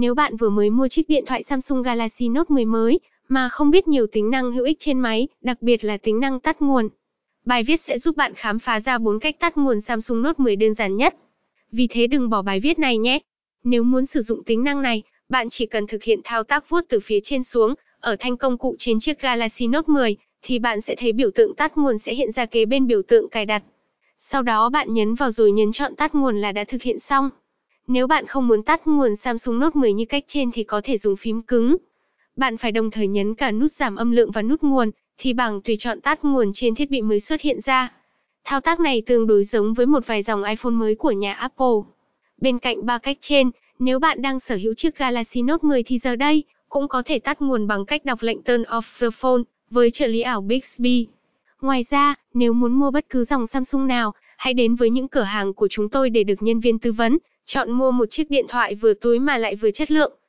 Nếu bạn vừa mới mua chiếc điện thoại Samsung Galaxy Note 10 mới, mà không biết nhiều tính năng hữu ích trên máy, đặc biệt là tính năng tắt nguồn. Bài viết sẽ giúp bạn khám phá ra 4 cách tắt nguồn Samsung Note 10 đơn giản nhất. Vì thế đừng bỏ bài viết này nhé. Nếu muốn sử dụng tính năng này, bạn chỉ cần thực hiện thao tác vuốt từ phía trên xuống, ở thanh công cụ trên chiếc Galaxy Note 10, thì bạn sẽ thấy biểu tượng tắt nguồn sẽ hiện ra kế bên biểu tượng cài đặt. Sau đó bạn nhấn vào rồi nhấn chọn tắt nguồn là đã thực hiện xong. Nếu bạn không muốn tắt nguồn Samsung Note 10 như cách trên thì có thể dùng phím cứng. Bạn phải đồng thời nhấn cả nút giảm âm lượng và nút nguồn, thì bảng tùy chọn tắt nguồn trên thiết bị mới xuất hiện ra. Thao tác này tương đối giống với một vài dòng iPhone mới của nhà Apple. Bên cạnh ba cách trên, nếu bạn đang sở hữu chiếc Galaxy Note 10 thì giờ đây cũng có thể tắt nguồn bằng cách đọc lệnh turn off the phone với trợ lý ảo Bixby. Ngoài ra, nếu muốn mua bất cứ dòng Samsung nào, hãy đến với những cửa hàng của chúng tôi để được nhân viên tư vấn, chọn mua một chiếc điện thoại vừa túi mà lại vừa chất lượng.